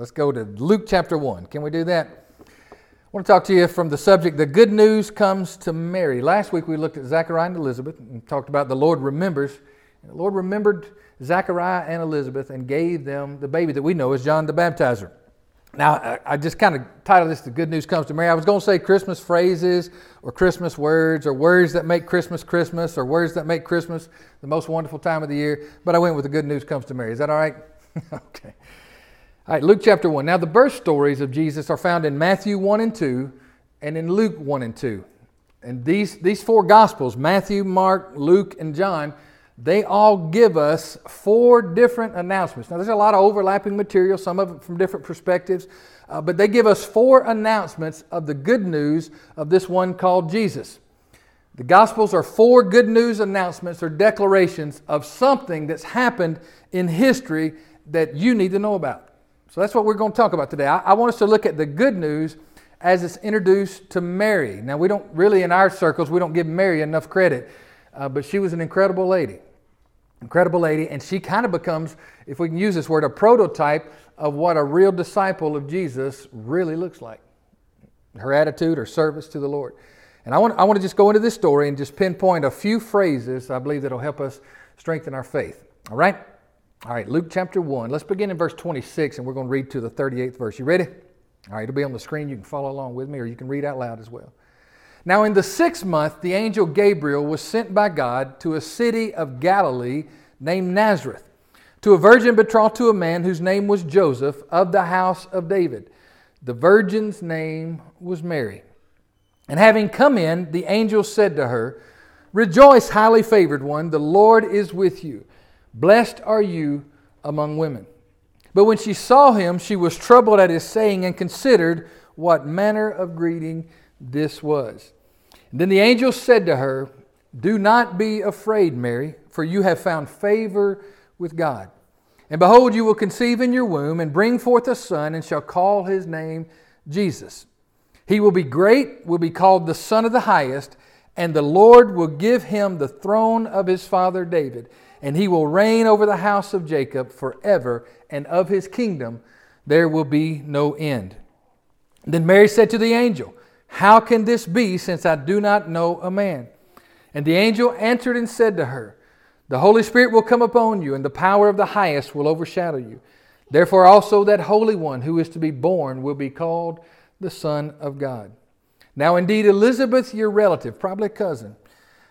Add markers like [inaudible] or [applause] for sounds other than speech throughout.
Let's go to Luke chapter 1. Can we do that? I want to talk to you from the subject, The Good News Comes to Mary. Last week we looked at Zachariah and Elizabeth and talked about the Lord remembers. the Lord remembered Zachariah and Elizabeth and gave them the baby that we know as John the Baptizer. Now, I just kind of titled this The Good News Comes to Mary. I was going to say Christmas phrases or Christmas words or words that make Christmas Christmas or words that make Christmas the most wonderful time of the year, but I went with The Good News Comes to Mary. Is that all right? [laughs] okay. All right, Luke chapter 1. Now, the birth stories of Jesus are found in Matthew 1 and 2 and in Luke 1 and 2. And these, these four Gospels, Matthew, Mark, Luke, and John, they all give us four different announcements. Now, there's a lot of overlapping material, some of it from different perspectives, uh, but they give us four announcements of the good news of this one called Jesus. The Gospels are four good news announcements or declarations of something that's happened in history that you need to know about. So that's what we're going to talk about today. I, I want us to look at the good news as it's introduced to Mary. Now, we don't really, in our circles, we don't give Mary enough credit, uh, but she was an incredible lady incredible lady, and she kind of becomes, if we can use this word, a prototype of what a real disciple of Jesus really looks like. Her attitude, her service to the Lord. And I want, I want to just go into this story and just pinpoint a few phrases I believe that'll help us strengthen our faith. All right? All right, Luke chapter 1. Let's begin in verse 26 and we're going to read to the 38th verse. You ready? All right, it'll be on the screen. You can follow along with me or you can read out loud as well. Now, in the sixth month, the angel Gabriel was sent by God to a city of Galilee named Nazareth, to a virgin betrothed to a man whose name was Joseph of the house of David. The virgin's name was Mary. And having come in, the angel said to her, Rejoice, highly favored one, the Lord is with you. Blessed are you among women. But when she saw him, she was troubled at his saying and considered what manner of greeting this was. And then the angel said to her, Do not be afraid, Mary, for you have found favor with God. And behold, you will conceive in your womb and bring forth a son, and shall call his name Jesus. He will be great, will be called the Son of the Highest, and the Lord will give him the throne of his father David, and he will reign over the house of Jacob forever, and of his kingdom there will be no end. Then Mary said to the angel, how can this be, since I do not know a man? And the angel answered and said to her, The Holy Spirit will come upon you, and the power of the highest will overshadow you. Therefore, also that Holy One who is to be born will be called the Son of God. Now, indeed, Elizabeth, your relative, probably cousin,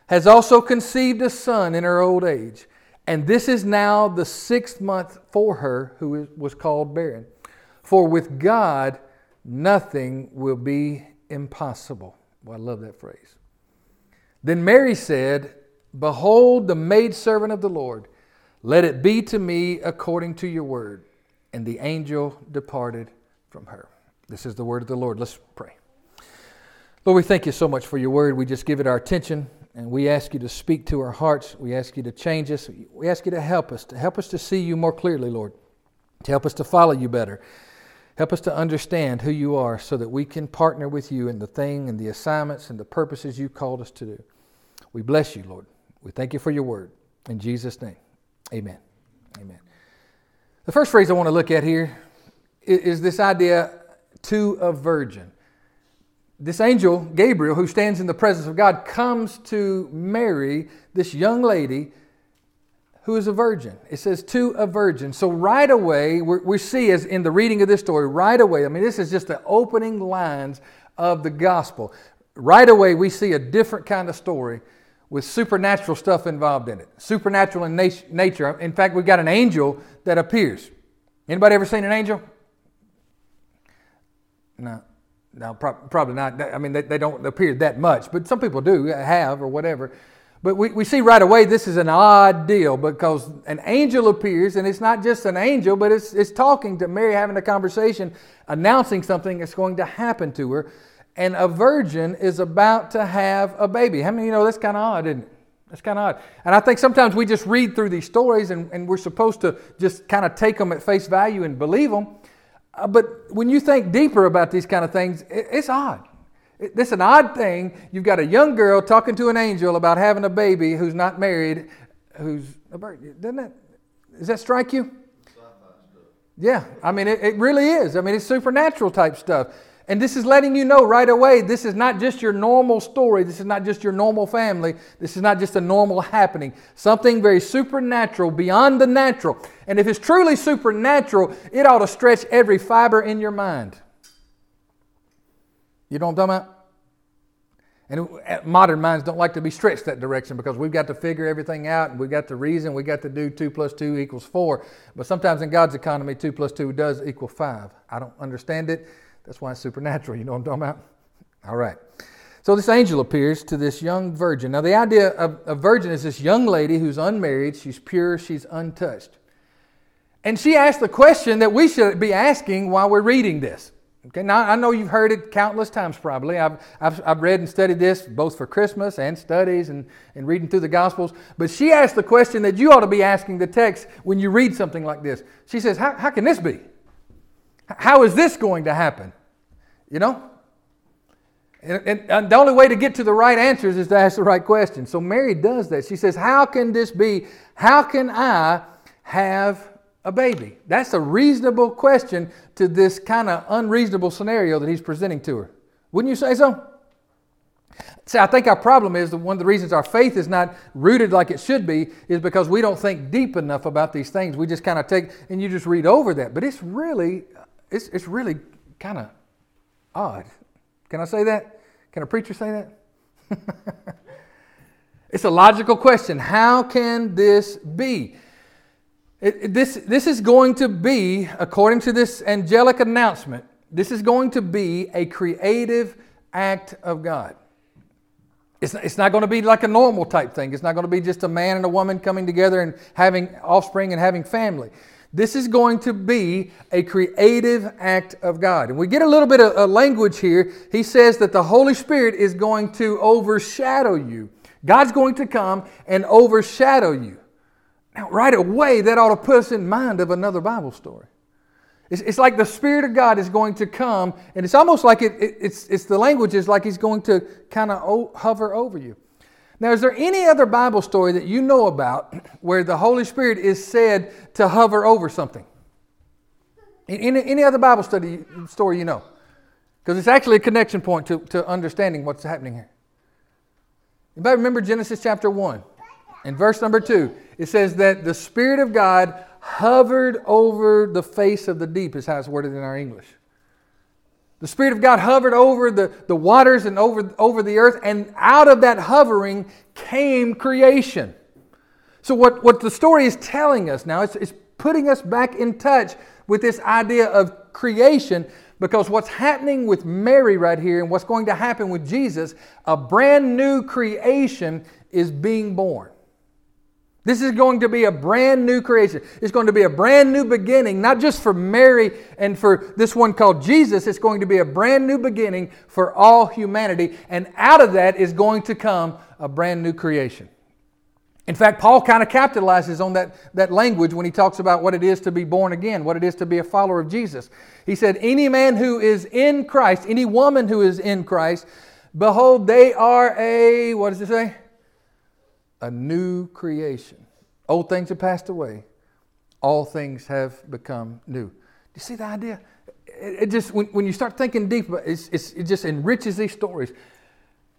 has also conceived a son in her old age. And this is now the sixth month for her who was called barren. For with God, nothing will be impossible. Well, I love that phrase. Then Mary said, Behold, the maidservant of the Lord, let it be to me according to your word. And the angel departed from her. This is the word of the Lord. Let's pray. Lord, we thank you so much for your word. We just give it our attention and we ask you to speak to our hearts. We ask you to change us. We ask you to help us, to help us to see you more clearly, Lord, to help us to follow you better. Help us to understand who you are so that we can partner with you in the thing and the assignments and the purposes you called us to do. We bless you, Lord. We thank you for your word. In Jesus' name, amen. Amen. The first phrase I want to look at here is this idea to a virgin. This angel, Gabriel, who stands in the presence of God, comes to Mary, this young lady who is a virgin. It says to a virgin. So right away, we see as in the reading of this story, right away, I mean, this is just the opening lines of the gospel. Right away, we see a different kind of story with supernatural stuff involved in it. Supernatural in nat- nature. In fact, we've got an angel that appears. Anybody ever seen an angel? No. No, pro- probably not. I mean, they, they don't appear that much, but some people do uh, have or whatever. But we, we see right away this is an odd deal because an angel appears, and it's not just an angel, but it's, it's talking to Mary, having a conversation, announcing something that's going to happen to her. And a virgin is about to have a baby. How many you know that's kind of odd, isn't it? That's kind of odd. And I think sometimes we just read through these stories and, and we're supposed to just kind of take them at face value and believe them. Uh, but when you think deeper about these kind of things, it, it's odd. This is an odd thing. You've got a young girl talking to an angel about having a baby who's not married, who's a virgin. Doesn't that, does that strike you? Yeah, I mean, it, it really is. I mean, it's supernatural type stuff. And this is letting you know right away this is not just your normal story. This is not just your normal family. This is not just a normal happening. Something very supernatural, beyond the natural. And if it's truly supernatural, it ought to stretch every fiber in your mind. You know what I'm talking about? And modern minds don't like to be stretched that direction because we've got to figure everything out and we've got to reason, we've got to do 2 plus 2 equals 4. But sometimes in God's economy, 2 plus 2 does equal 5. I don't understand it. That's why it's supernatural. You know what I'm talking about? All right. So this angel appears to this young virgin. Now, the idea of a virgin is this young lady who's unmarried, she's pure, she's untouched. And she asked the question that we should be asking while we're reading this. Okay, now I know you've heard it countless times probably. I've, I've, I've read and studied this both for Christmas and studies and, and reading through the Gospels. But she asked the question that you ought to be asking the text when you read something like this. She says, How, how can this be? How is this going to happen? You know? And, and, and, the only way to get to the right answers is to ask the right question. So Mary does that. She says, How can this be? How can I have a baby? That's a reasonable question to this kind of unreasonable scenario that he's presenting to her. Wouldn't you say so? See, I think our problem is that one of the reasons our faith is not rooted like it should be is because we don't think deep enough about these things. We just kind of take and you just read over that. But it's really, it's, it's really kind of odd. Can I say that? Can a preacher say that? [laughs] it's a logical question. How can this be? It, it, this, this is going to be, according to this angelic announcement, this is going to be a creative act of God. It's, it's not going to be like a normal type thing. It's not going to be just a man and a woman coming together and having offspring and having family. This is going to be a creative act of God. And we get a little bit of language here. He says that the Holy Spirit is going to overshadow you. God's going to come and overshadow you. Now, right away, that ought to put us in mind of another Bible story. It's, it's like the Spirit of God is going to come, and it's almost like it, it it's, it's the language is like He's going to kind of hover over you. Now, is there any other Bible story that you know about where the Holy Spirit is said to hover over something? Any, any other Bible study story you know? Because it's actually a connection point to, to understanding what's happening here. Anybody remember Genesis chapter 1? In verse number 2, it says that the Spirit of God hovered over the face of the deep, is how it's worded in our English. The Spirit of God hovered over the, the waters and over, over the earth, and out of that hovering came creation. So, what, what the story is telling us now is, is putting us back in touch with this idea of creation because what's happening with Mary right here and what's going to happen with Jesus, a brand new creation is being born. This is going to be a brand new creation. It's going to be a brand new beginning, not just for Mary and for this one called Jesus. It's going to be a brand new beginning for all humanity. And out of that is going to come a brand new creation. In fact, Paul kind of capitalizes on that, that language when he talks about what it is to be born again, what it is to be a follower of Jesus. He said, Any man who is in Christ, any woman who is in Christ, behold, they are a, what does it say? A new creation. Old things have passed away, all things have become new. Do you see the idea? It, it just when, when you start thinking deep, it's, it's, it just enriches these stories.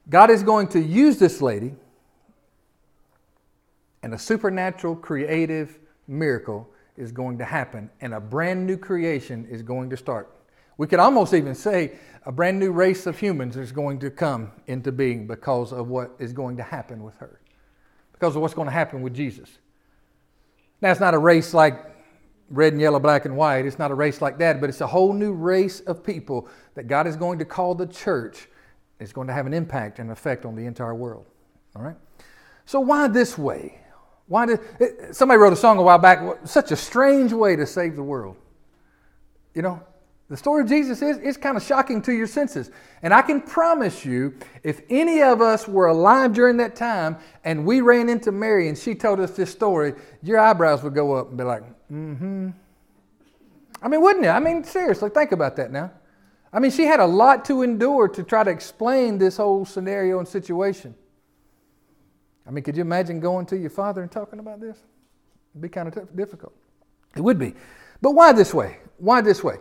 God is going to use this lady, and a supernatural, creative miracle is going to happen, and a brand new creation is going to start. We could almost even say a brand new race of humans is going to come into being because of what is going to happen with her because of what's going to happen with Jesus. Now, it's not a race like red and yellow, black and white. It's not a race like that, but it's a whole new race of people that God is going to call the church. It's going to have an impact and effect on the entire world. All right? So, why this way? Why did it, somebody wrote a song a while back? Such a strange way to save the world. You know, the story of Jesus is, is kind of shocking to your senses. And I can promise you, if any of us were alive during that time and we ran into Mary and she told us this story, your eyebrows would go up and be like, mm hmm. I mean, wouldn't it? I mean, seriously, think about that now. I mean, she had a lot to endure to try to explain this whole scenario and situation. I mean, could you imagine going to your father and talking about this? It'd be kind of t- difficult. It would be. But why this way? Why this way?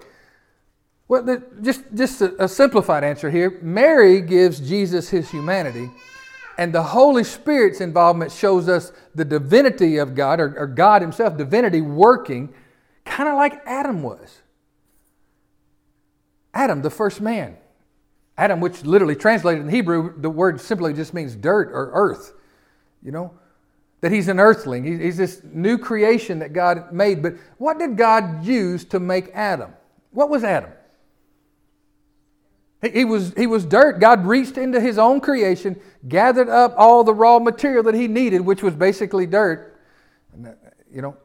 Well, just, just a, a simplified answer here. Mary gives Jesus his humanity, and the Holy Spirit's involvement shows us the divinity of God, or, or God Himself, divinity working, kind of like Adam was. Adam, the first man. Adam, which literally translated in Hebrew, the word simply just means dirt or earth. You know, that he's an earthling. He's this new creation that God made. But what did God use to make Adam? What was Adam? He, was, he was dirt. God reached into his own creation, gathered up all the raw material that he needed, which was basically dirt. And, you know,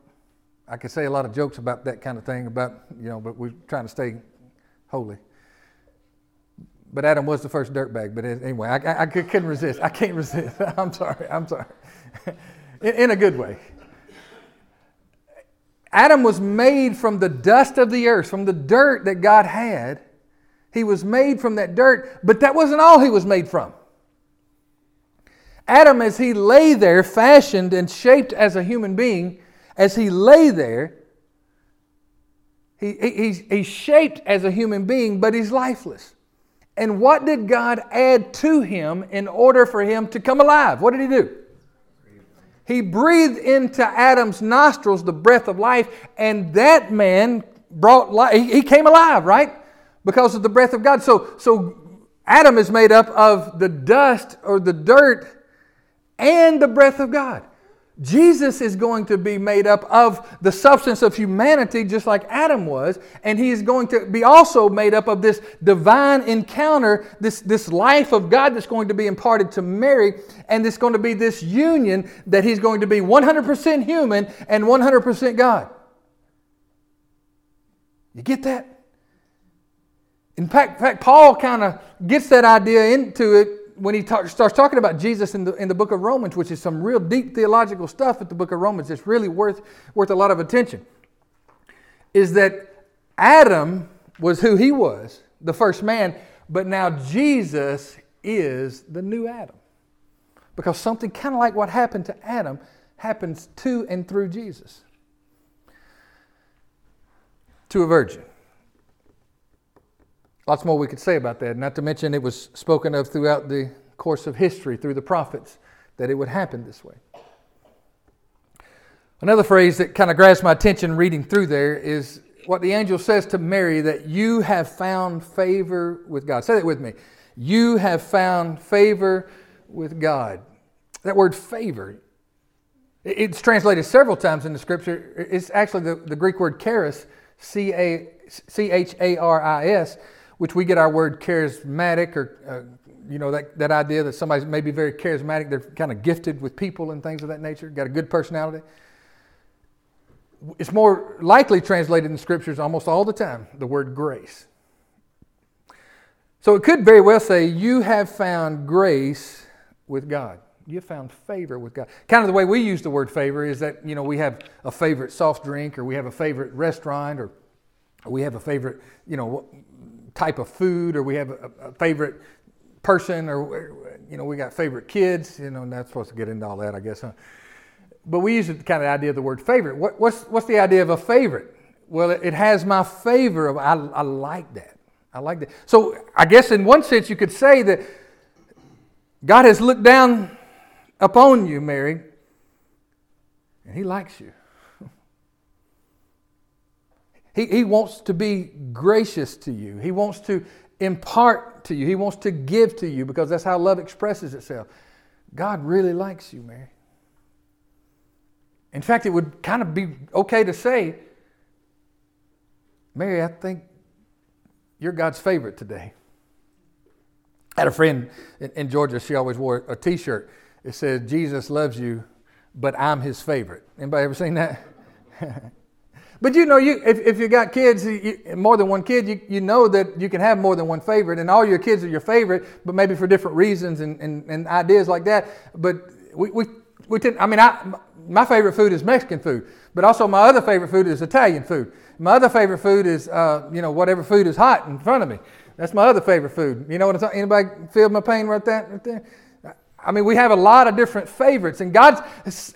I could say a lot of jokes about that kind of thing, about, you know, but we're trying to stay holy. But Adam was the first dirtbag. But anyway, I, I, I couldn't resist. I can't resist. [laughs] I'm sorry. I'm sorry. [laughs] in, in a good way. Adam was made from the dust of the earth, from the dirt that God had. He was made from that dirt, but that wasn't all he was made from. Adam, as he lay there, fashioned and shaped as a human being, as he lay there, he, he, he's shaped as a human being, but he's lifeless. And what did God add to him in order for him to come alive? What did he do? He breathed into Adam's nostrils the breath of life, and that man brought life. He came alive, right? Because of the breath of God. So, so Adam is made up of the dust or the dirt and the breath of God. Jesus is going to be made up of the substance of humanity, just like Adam was, and he is going to be also made up of this divine encounter, this, this life of God that's going to be imparted to Mary, and it's going to be this union that he's going to be 100% human and 100% God. You get that? In fact, fact Paul kind of gets that idea into it when he talk, starts talking about Jesus in the, in the book of Romans, which is some real deep theological stuff at the book of Romans, it's really worth, worth a lot of attention, is that Adam was who he was, the first man, but now Jesus is the new Adam. Because something kind of like what happened to Adam happens to and through Jesus. To a virgin. Lots more we could say about that, not to mention it was spoken of throughout the course of history through the prophets that it would happen this way. Another phrase that kind of grabs my attention reading through there is what the angel says to Mary that you have found favor with God. Say that with me. You have found favor with God. That word favor, it's translated several times in the scripture. It's actually the, the Greek word charis, C H A R I S, which we get our word charismatic or, uh, you know, that, that idea that somebody's maybe very charismatic, they're kind of gifted with people and things of that nature, got a good personality. It's more likely translated in scriptures almost all the time, the word grace. So it could very well say, You have found grace with God. You found favor with God. Kind of the way we use the word favor is that, you know, we have a favorite soft drink or we have a favorite restaurant or we have a favorite, you know, type of food or we have a, a favorite person or you know we got favorite kids you know not supposed to get into all that i guess huh? but we use the kind of idea of the word favorite. What, what's, what's the idea of a favorite? Well it, it has my favor of I, I like that. I like that. So i guess in one sense you could say that god has looked down upon you mary and he likes you he, he wants to be gracious to you. He wants to impart to you. He wants to give to you because that's how love expresses itself. God really likes you, Mary. In fact, it would kind of be okay to say, Mary, I think you're God's favorite today. I had a friend in, Georgia, she always wore a t shirt. It said, Jesus loves you, but I'm his favorite. Anybody ever seen that? [laughs] But you know, you if, if you got kids, you, more than one kid, you, you know that you can have more than one favorite, and all your kids are your favorite, but maybe for different reasons and, and, and ideas like that. But we, we, we tend, I mean, I, my favorite food is Mexican food, but also my other favorite food is Italian food. My other favorite food is, uh, you know, whatever food is hot in front of me. That's my other favorite food. You know what I'm talking? Anybody feel my pain right, that, right there? I mean, we have a lot of different favorites, and God's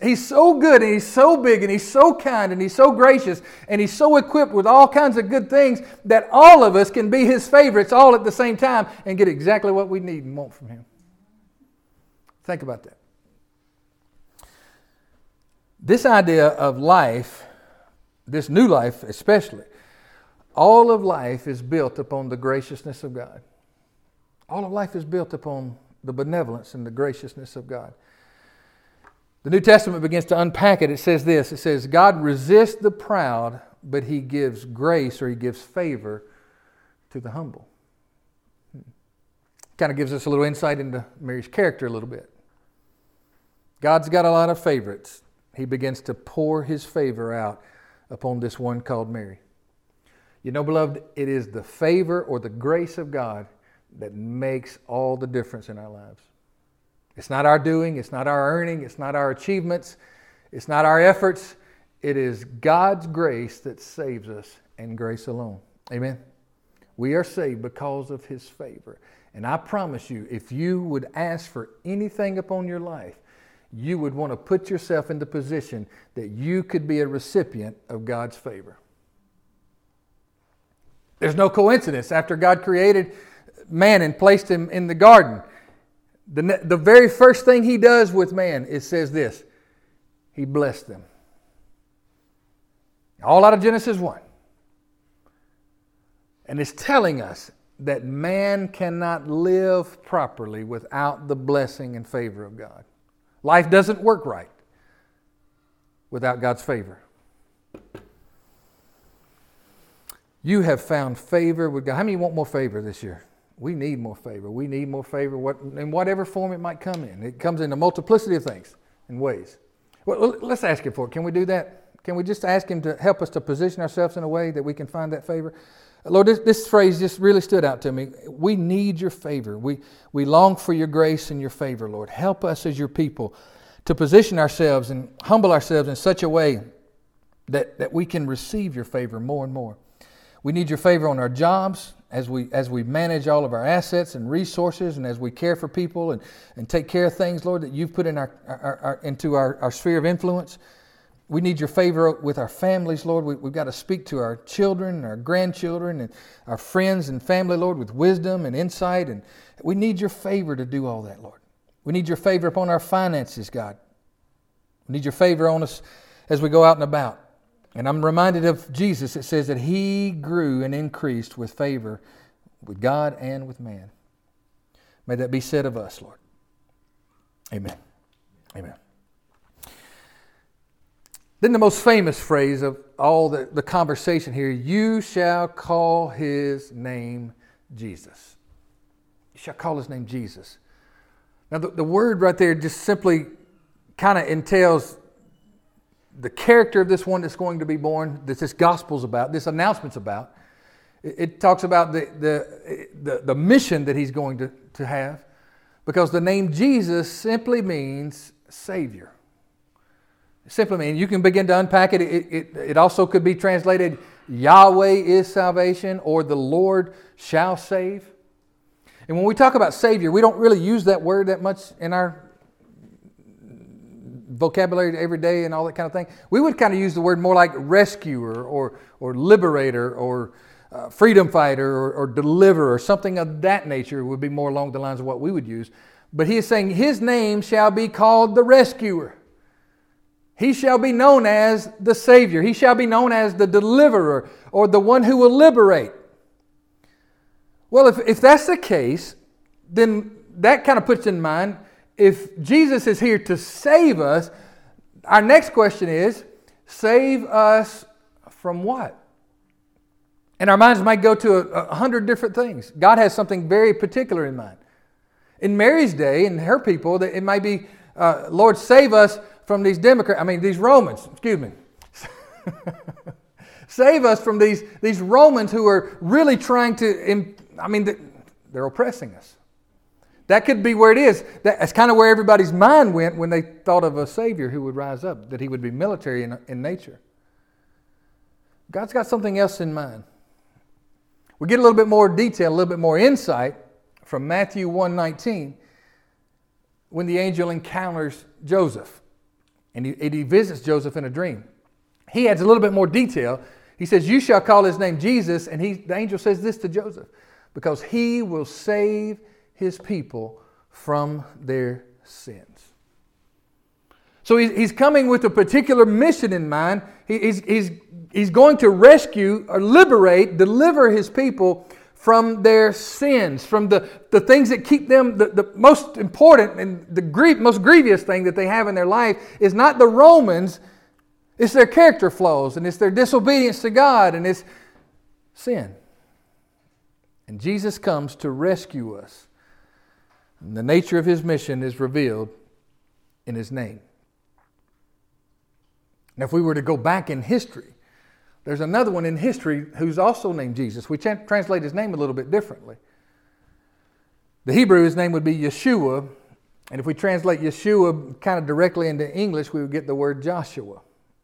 He's so good, and He's so big, and He's so kind, and He's so gracious, and He's so equipped with all kinds of good things that all of us can be His favorites all at the same time and get exactly what we need and want from Him. Think about that. This idea of life, this new life especially, all of life is built upon the graciousness of God. All of life is built upon the benevolence and the graciousness of God. The New Testament begins to unpack it. It says this it says, God resists the proud, but he gives grace or he gives favor to the humble. Hmm. Kind of gives us a little insight into Mary's character a little bit. God's got a lot of favorites. He begins to pour his favor out upon this one called Mary. You know, beloved, it is the favor or the grace of God that makes all the difference in our lives. It's not our doing, it's not our earning, it's not our achievements, it's not our efforts. It is God's grace that saves us and grace alone. Amen. We are saved because of His favor. And I promise you, if you would ask for anything upon your life, you would want to put yourself in the position that you could be a recipient of God's favor. There's no coincidence. After God created man and placed him in the garden, the, the very first thing he does with man, it says this He blessed them. All out of Genesis 1. And it's telling us that man cannot live properly without the blessing and favor of God. Life doesn't work right without God's favor. You have found favor with God. How many want more favor this year? We need more favor. We need more favor what, in whatever form it might come in. It comes in a multiplicity of things and ways. Well, let's ask Him for it. Can we do that? Can we just ask Him to help us to position ourselves in a way that we can find that favor? Uh, Lord, this, this phrase just really stood out to me. We need your favor. We, we long for your grace and your favor, Lord. Help us as your people to position ourselves and humble ourselves in such a way that, that we can receive your favor more and more. We need your favor on our jobs as we, as we manage all of our assets and resources and as we care for people and, and take care of things, Lord, that you've put in our, our, our into our, our sphere of influence. We need your favor with our families, Lord. We, have got to speak to our children and our grandchildren and our friends and family, Lord, with wisdom and insight. And we need your favor to do all that, Lord. We need your favor upon our finances, God. We need your favor on us as we go out and about. And I'm reminded of Jesus. It says that he grew and increased with favor with God and with man. May that be said of us, Lord. Amen. Amen. Then the most famous phrase of all the, the conversation here you shall call his name Jesus. You shall call his name Jesus. Now, the, the word right there just simply kind of entails the character of this one that's going to be born, that this gospel's about, this announcement's about. It, it talks about the, the, the, the mission that he's going to, to have because the name Jesus simply means Savior. Simply mean, you can begin to unpack it. It, it. it also could be translated Yahweh is salvation or the Lord shall save. And when we talk about Savior, we don't really use that word that much in our vocabulary every day and all that kind of thing. We would kind of use the word more like rescuer or, or liberator or uh, freedom fighter or, or deliverer or something of that nature would be more along the lines of what we would use. But he is saying, His name shall be called the rescuer. He shall be known as the Savior. He shall be known as the deliverer or the one who will liberate. Well, if, if that's the case, then that kind of puts in mind if Jesus is here to save us, our next question is save us from what? And our minds might go to a, a hundred different things. God has something very particular in mind. In Mary's day, and her people, it might be, uh, Lord, save us from these Democrats, I mean, these Romans, excuse me. [laughs] Save us from these, these Romans who are really trying to, I mean, they're oppressing us. That could be where it is. That's kind of where everybody's mind went when they thought of a Savior who would rise up, that he would be military in, in nature. God's got something else in mind. We get a little bit more detail, a little bit more insight from Matthew 119 when the angel encounters Joseph and he, and he visits Joseph in a dream. He adds a little bit more detail. He says, You shall call his name Jesus. And he, the angel says this to Joseph because he will save his people from their sins. So he's coming with a particular mission in mind. He's, he's, he's going to rescue or liberate, deliver his people from their sins, from the, the things that keep them, the, the most important and the grief, most grievous thing that they have in their life is not the Romans, it's their character flaws and it's their disobedience to God and it's sin. And Jesus comes to rescue us. And the nature of his mission is revealed in his name. Now, if we were to go back in history, there's another one in history who's also named Jesus. We translate his name a little bit differently. The Hebrew, his name would be Yeshua. And if we translate Yeshua kind of directly into English, we would get the word Joshua.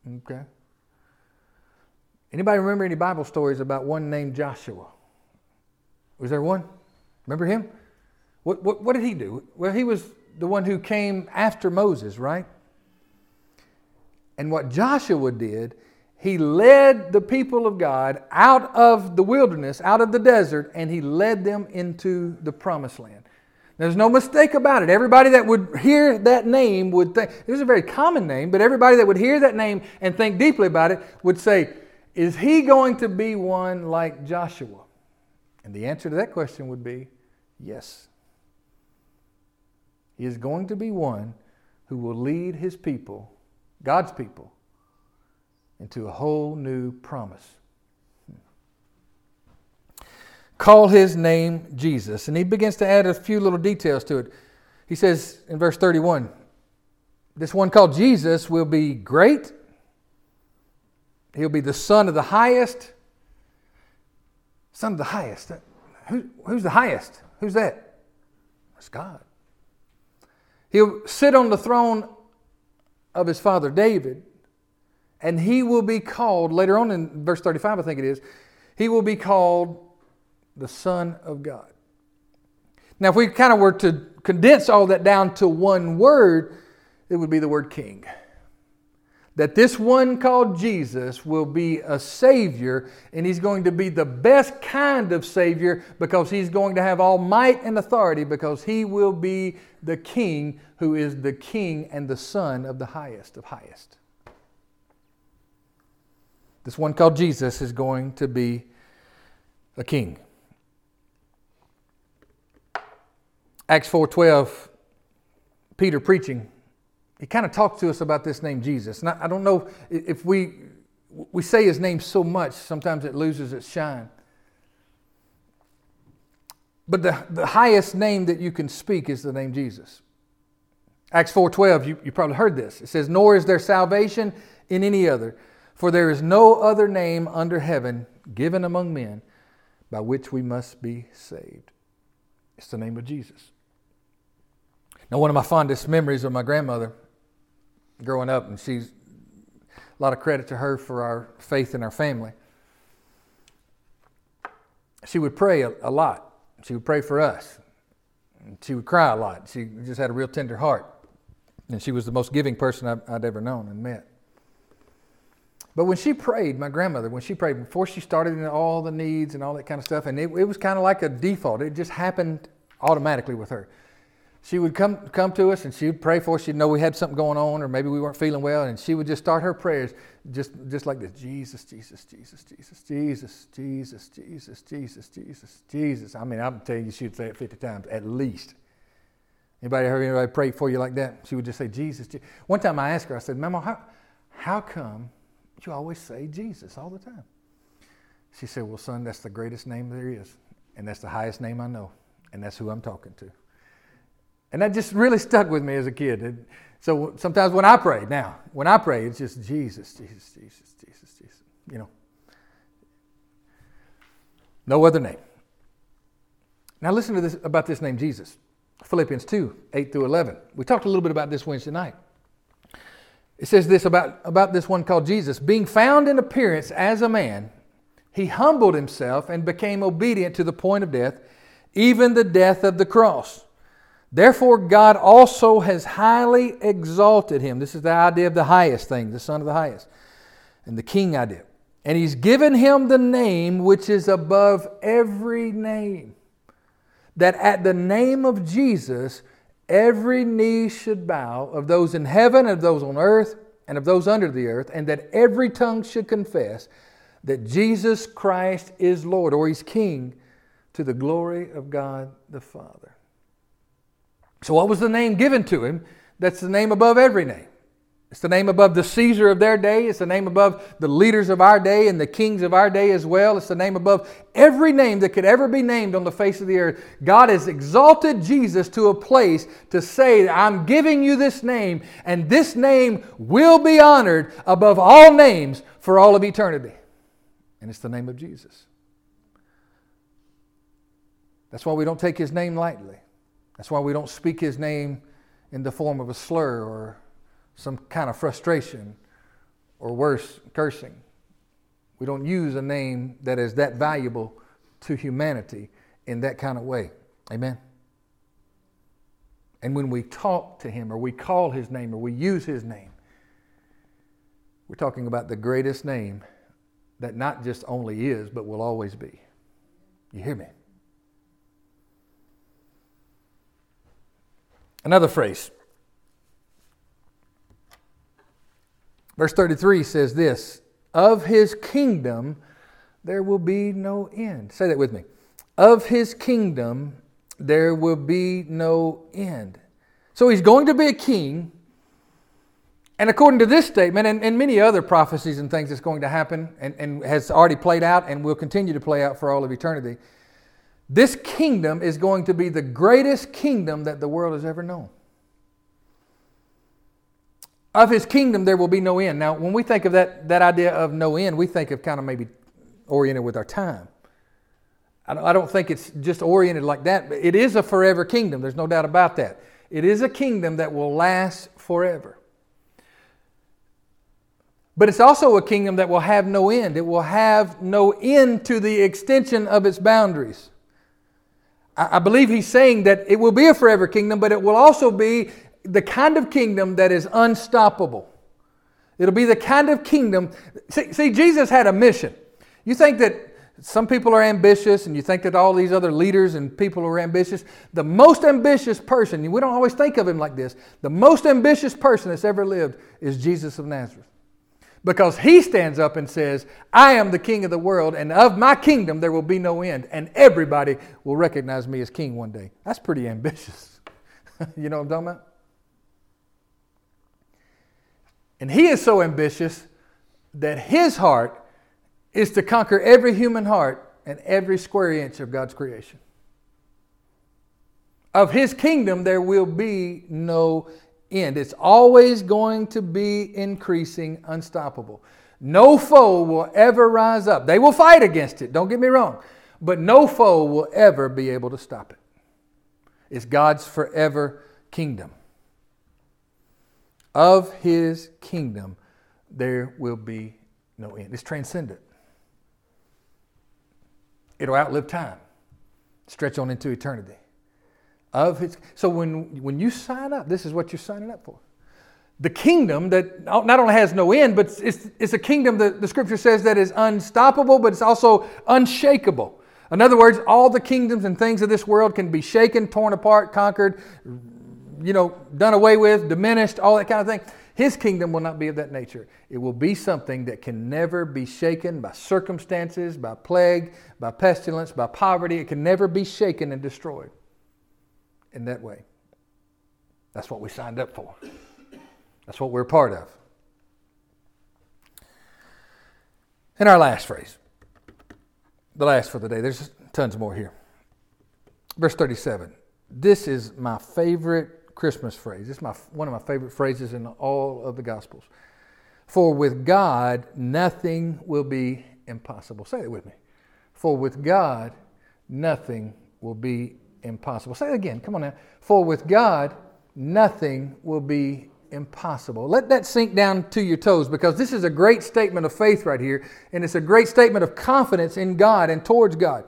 Okay? Anybody remember any Bible stories about one named Joshua? Was there one? Remember him? What, what, what did he do? Well, he was the one who came after Moses, right? And what Joshua did he led the people of God out of the wilderness, out of the desert, and he led them into the promised land. There's no mistake about it. Everybody that would hear that name would think, it was a very common name, but everybody that would hear that name and think deeply about it would say, Is he going to be one like Joshua? And the answer to that question would be yes. He is going to be one who will lead his people, God's people, into a whole new promise. Call his name Jesus. And he begins to add a few little details to it. He says in verse 31 this one called Jesus will be great, he'll be the Son of the highest. Son of the highest. Who, who's the highest? Who's that? It's God. He'll sit on the throne of his father David and he will be called, later on in verse 35, I think it is, he will be called the Son of God. Now, if we kind of were to condense all that down to one word, it would be the word king. That this one called Jesus will be a Savior, and He's going to be the best kind of Savior because He's going to have all might and authority because He will be the King who is the King and the Son of the highest of highest. This one called Jesus is going to be a king. Acts 4:12 Peter preaching he kind of talked to us about this name Jesus. And I don't know if we we say his name so much sometimes it loses its shine. But the, the highest name that you can speak is the name Jesus. Acts 4:12 you, you probably heard this. It says nor is there salvation in any other for there is no other name under heaven given among men by which we must be saved. It's the name of Jesus. Now, one of my fondest memories of my grandmother growing up, and she's a lot of credit to her for our faith in our family. She would pray a, a lot. She would pray for us. She would cry a lot. She just had a real tender heart. And she was the most giving person I'd, I'd ever known and met. But when she prayed, my grandmother, when she prayed, before she started in all the needs and all that kind of stuff, and it, it was kind of like a default, it just happened automatically with her. She would come, come to us and she would pray for us. She'd know we had something going on or maybe we weren't feeling well, and she would just start her prayers just, just like this Jesus, Jesus, Jesus, Jesus, Jesus, Jesus, Jesus, Jesus, Jesus, Jesus. I mean, I'm telling you, she'd say it 50 times at least. Anybody heard anybody pray for you like that? She would just say, Jesus. Jesus. One time I asked her, I said, Mama, how, how come you always say Jesus all the time. She said, Well, son, that's the greatest name there is. And that's the highest name I know. And that's who I'm talking to. And that just really stuck with me as a kid. And so sometimes when I pray, now, when I pray, it's just Jesus, Jesus, Jesus, Jesus, Jesus. You know. No other name. Now listen to this about this name Jesus. Philippians 2, 8 through 11. We talked a little bit about this Wednesday night. It says this about, about this one called Jesus. Being found in appearance as a man, he humbled himself and became obedient to the point of death, even the death of the cross. Therefore, God also has highly exalted him. This is the idea of the highest thing, the Son of the highest, and the King idea. And he's given him the name which is above every name, that at the name of Jesus, every knee should bow of those in heaven, of those on earth, and of those under the earth, and that every tongue should confess that Jesus Christ is Lord, or He's King, to the glory of God the Father. So, what was the name given to Him? That's the name above every name. It's the name above the Caesar of their day. It's the name above the leaders of our day and the kings of our day as well. It's the name above every name that could ever be named on the face of the earth. God has exalted Jesus to a place to say, I'm giving you this name, and this name will be honored above all names for all of eternity. And it's the name of Jesus. That's why we don't take his name lightly. That's why we don't speak his name in the form of a slur or some kind of frustration or worse, cursing. We don't use a name that is that valuable to humanity in that kind of way. Amen. And when we talk to him or we call his name or we use his name, we're talking about the greatest name that not just only is, but will always be. You hear me? Another phrase Verse 33 says this Of his kingdom there will be no end. Say that with me. Of his kingdom there will be no end. So he's going to be a king. And according to this statement and, and many other prophecies and things that's going to happen and, and has already played out and will continue to play out for all of eternity, this kingdom is going to be the greatest kingdom that the world has ever known. Of his kingdom there will be no end. Now, when we think of that, that idea of no end, we think of kind of maybe oriented with our time. I don't think it's just oriented like that, but it is a forever kingdom. There's no doubt about that. It is a kingdom that will last forever. But it's also a kingdom that will have no end. It will have no end to the extension of its boundaries. I believe he's saying that it will be a forever kingdom, but it will also be the kind of kingdom that is unstoppable. It'll be the kind of kingdom. See, see, Jesus had a mission. You think that some people are ambitious, and you think that all these other leaders and people are ambitious. The most ambitious person, we don't always think of him like this, the most ambitious person that's ever lived is Jesus of Nazareth. Because he stands up and says, I am the king of the world, and of my kingdom there will be no end, and everybody will recognize me as king one day. That's pretty ambitious. [laughs] you know what I'm talking about? And he is so ambitious that his heart is to conquer every human heart and every square inch of God's creation. Of his kingdom, there will be no end. It's always going to be increasing, unstoppable. No foe will ever rise up. They will fight against it, don't get me wrong, but no foe will ever be able to stop it. It's God's forever kingdom of his kingdom, there will be no end. It's transcendent. It'll outlive time, stretch on into eternity. Of his, so when, when you sign up, this is what you're signing up for. The kingdom that not only has no end, but it's, it's a kingdom that the scripture says that is unstoppable, but it's also unshakable. In other words, all the kingdoms and things of this world can be shaken, torn apart, conquered, you know, done away with, diminished, all that kind of thing. His kingdom will not be of that nature. It will be something that can never be shaken by circumstances, by plague, by pestilence, by poverty. It can never be shaken and destroyed in that way. That's what we signed up for. That's what we're part of. And our last phrase, the last for the day, there's tons more here. Verse 37. This is my favorite Christmas phrase. It's my, one of my favorite phrases in all of the Gospels. For with God, nothing will be impossible. Say it with me. For with God, nothing will be impossible. Say it again. Come on now. For with God, nothing will be impossible. Let that sink down to your toes because this is a great statement of faith right here, and it's a great statement of confidence in God and towards God.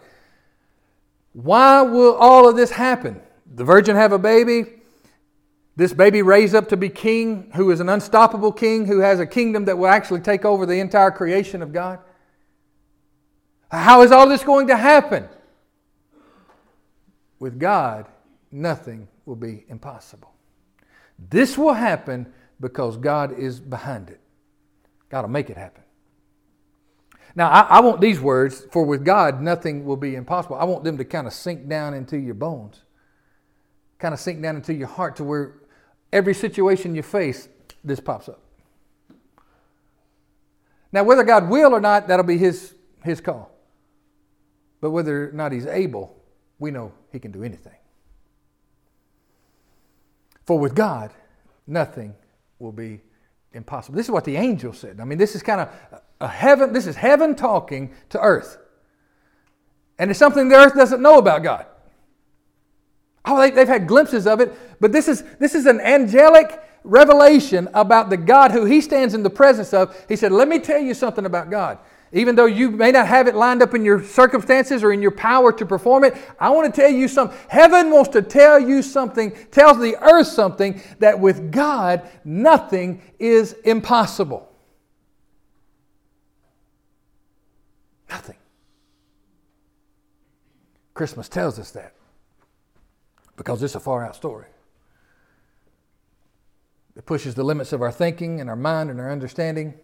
Why will all of this happen? the virgin have a baby, this baby raised up to be king, who is an unstoppable king, who has a kingdom that will actually take over the entire creation of God. How is all this going to happen? With God, nothing will be impossible. This will happen because God is behind it. God will make it happen. Now, I, I, want these words, for with God, nothing will be impossible. I want them to kind of sink down into your bones, kind of sink down into your heart to where every situation you face, this pops up. Now, whether God will or not, that'll be His, his call. But whether or not He's able, we know He can do anything. For with God, nothing will be impossible. This is what the angel said. I mean, this is kind of a heaven, this is heaven talking to earth. And it's something the earth doesn't know about God. Oh, they, have had glimpses of it, but this is, this is an angelic revelation about the God who he stands in the presence of. He said, Let me tell you something about God. Even though you may not have it lined up in your circumstances or in your power to perform it, I want to tell you something. Heaven wants to tell you something, tells the earth something, that with God, nothing is impossible. Nothing. Christmas tells us that because it's a far out story. It pushes the limits of our thinking and our mind and our understanding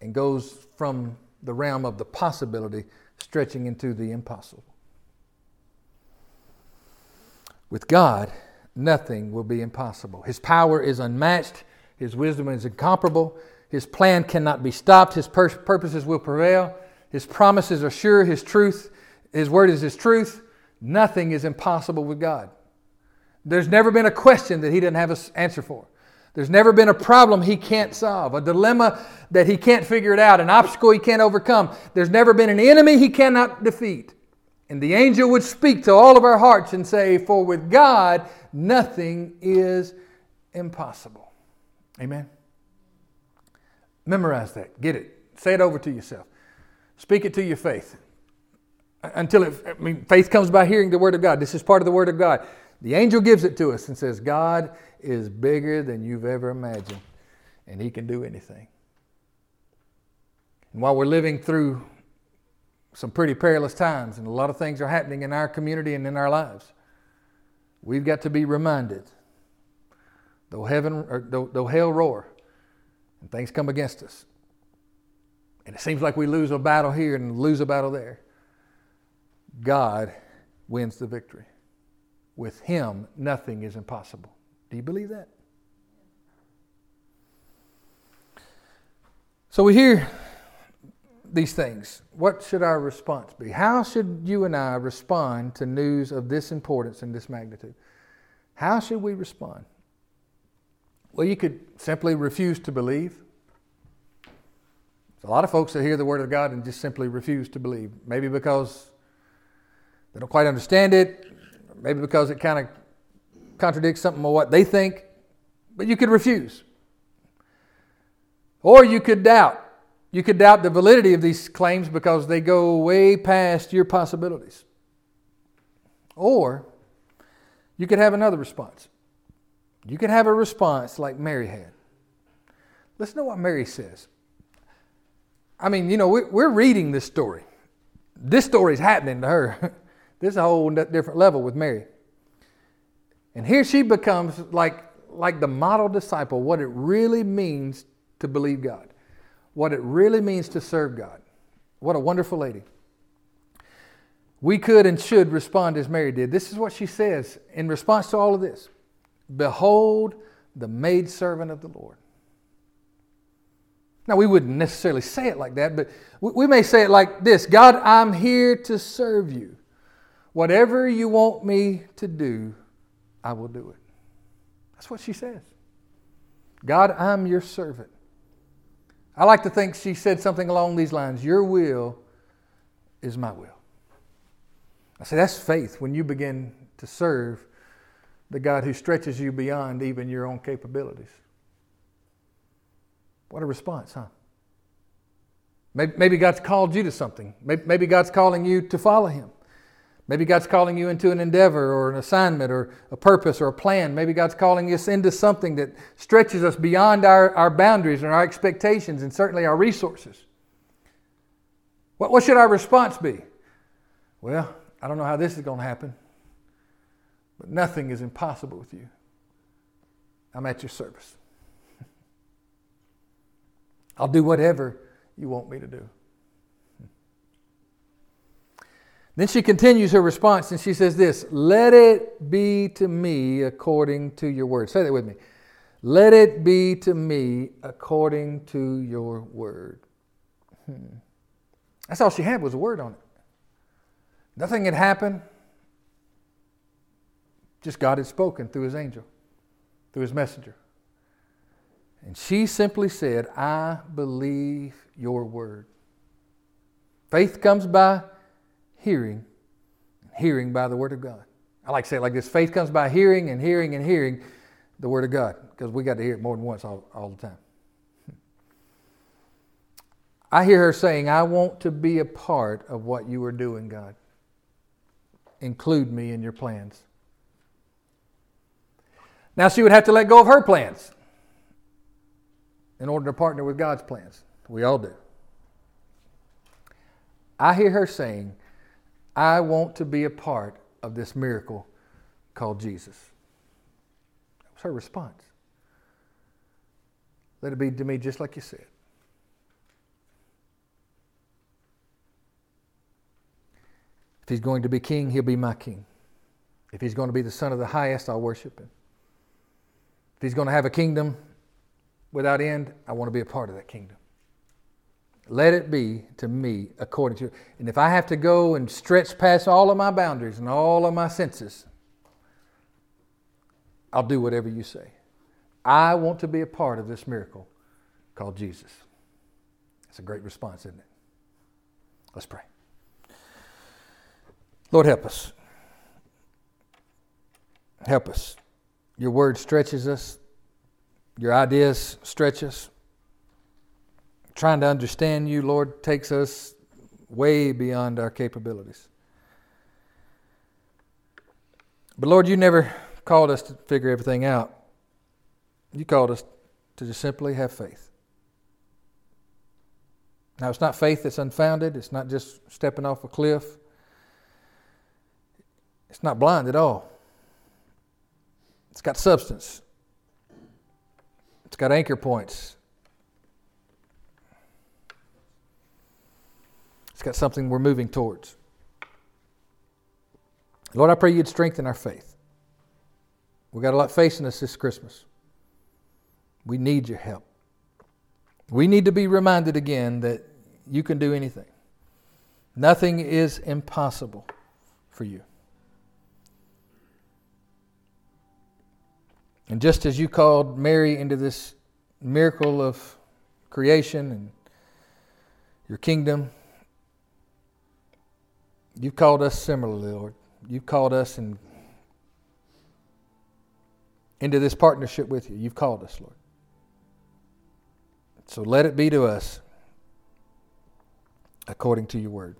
and goes from the realm of the possibility stretching into the impossible. With God, nothing will be impossible. His power is unmatched, His wisdom is incomparable, His plan cannot be stopped, His pur- purposes will prevail, His promises are sure, His truth, His word is His truth. Nothing is impossible with God. There's never been a question that He didn't have an answer for. There's never been a problem He can't solve, a dilemma that He can't figure it out, an obstacle He can't overcome. There's never been an enemy He cannot defeat. And the angel would speak to all of our hearts and say, For with God, nothing is impossible. Amen. Memorize that. Get it. Say it over to yourself. Speak it to your faith uh, until it, I mean, faith comes by hearing the Word of God. This is part of the Word of God. The angel gives it to us and says, God is bigger than you've ever imagined, and He can do anything. And while we're living through some pretty perilous times, and a lot of things are happening in our community and in our lives, we've got to be reminded though, heaven, or though, though hell roar and things come against us, and it seems like we lose a battle here and lose a battle there God wins the victory. With Him, nothing is impossible. Do you believe that? So we hear these things. What should our response be? How should you and I respond to news of this importance and this magnitude? How should we respond? Well, you could simply refuse to believe. There's a lot of folks that hear the Word of God and just simply refuse to believe. Maybe because they don't quite understand it, maybe because it kind of contradicts something of what they think, but you could refuse. Or you could doubt. You could doubt the validity of these claims because they go way past your possibilities. Or you could have another response. You could have a response like Mary had. Listen to what Mary says. I mean, you know, we're reading this story. This story is happening to her. [laughs] This is a whole different level with Mary. And here she becomes like, like the model disciple, what it really means to believe God, what it really means to serve God. What a wonderful lady. We could and should respond as Mary did. This is what she says in response to all of this Behold, the maidservant of the Lord. Now, we wouldn't necessarily say it like that, but we may say it like this God, I'm here to serve you. Whatever you want me to do, I will do it. That's what she says. God, I'm your servant. I like to think she said something along these lines Your will is my will. I say that's faith when you begin to serve the God who stretches you beyond even your own capabilities. What a response, huh? Maybe God's called you to something. Maybe God's calling you to follow Him. Maybe God's calling you into an endeavor or an assignment or a purpose or a plan. Maybe God's calling us into something that stretches us beyond our, our boundaries and our expectations and certainly our resources. What, what should our response be? Well, I don't know how this is going to happen, but nothing is impossible with you. I'm at your service. [laughs] I'll do whatever you want me to do. Then she continues her response and she says this Let it be to me according to your word. Say that with me. Let it be to me according to your word. Hmm. That's all she had was a word on it. Nothing had happened. Just God had spoken through his angel, through his messenger. And she simply said, I believe your word. Faith comes by hearing, hearing by the Word of God. I like to say it like this faith comes by hearing and hearing and hearing the Word of God because we got to hear it more than once all, all the time. [laughs] I hear her saying, I want to be a part of what you are doing, God. Include me in your plans. Now she would have to let go of her plans in order to partner with God's plans. We all do. I hear her saying, I want to be a part of this miracle called Jesus. That was her response. Let it be to me just like you said. If he's going to be king, he'll be my king. If he's going to be the son of the highest, I'll worship him. If he's going to have a kingdom without end, I want to be a part of that kingdom. Let it be to me according to. And if I have to go and stretch past all of my boundaries and all of my senses, I'll do whatever you say. I want to be a part of this miracle called Jesus. It's a great response, isn't it? Let's pray. Lord, help us. Help us. Your word stretches us, your ideas stretch us trying to understand you, Lord, takes us way beyond our capabilities. But Lord, you never called us to figure everything out. You called us to just simply have faith. Now, it's not faith that's unfounded, it's not just stepping off a cliff, it's not blind at all. It's got substance, it's got anchor points, It's got something we're moving towards. Lord, I pray you'd strengthen our faith. We've got a lot facing us this Christmas. We need your help. We need to be reminded again that you can do anything. Nothing is impossible for you. And just as you called Mary into this miracle of creation and your kingdom, You've called us similarly, Lord. You've called us in, into this partnership with you. You've called us, Lord. So let it be to us according to your word.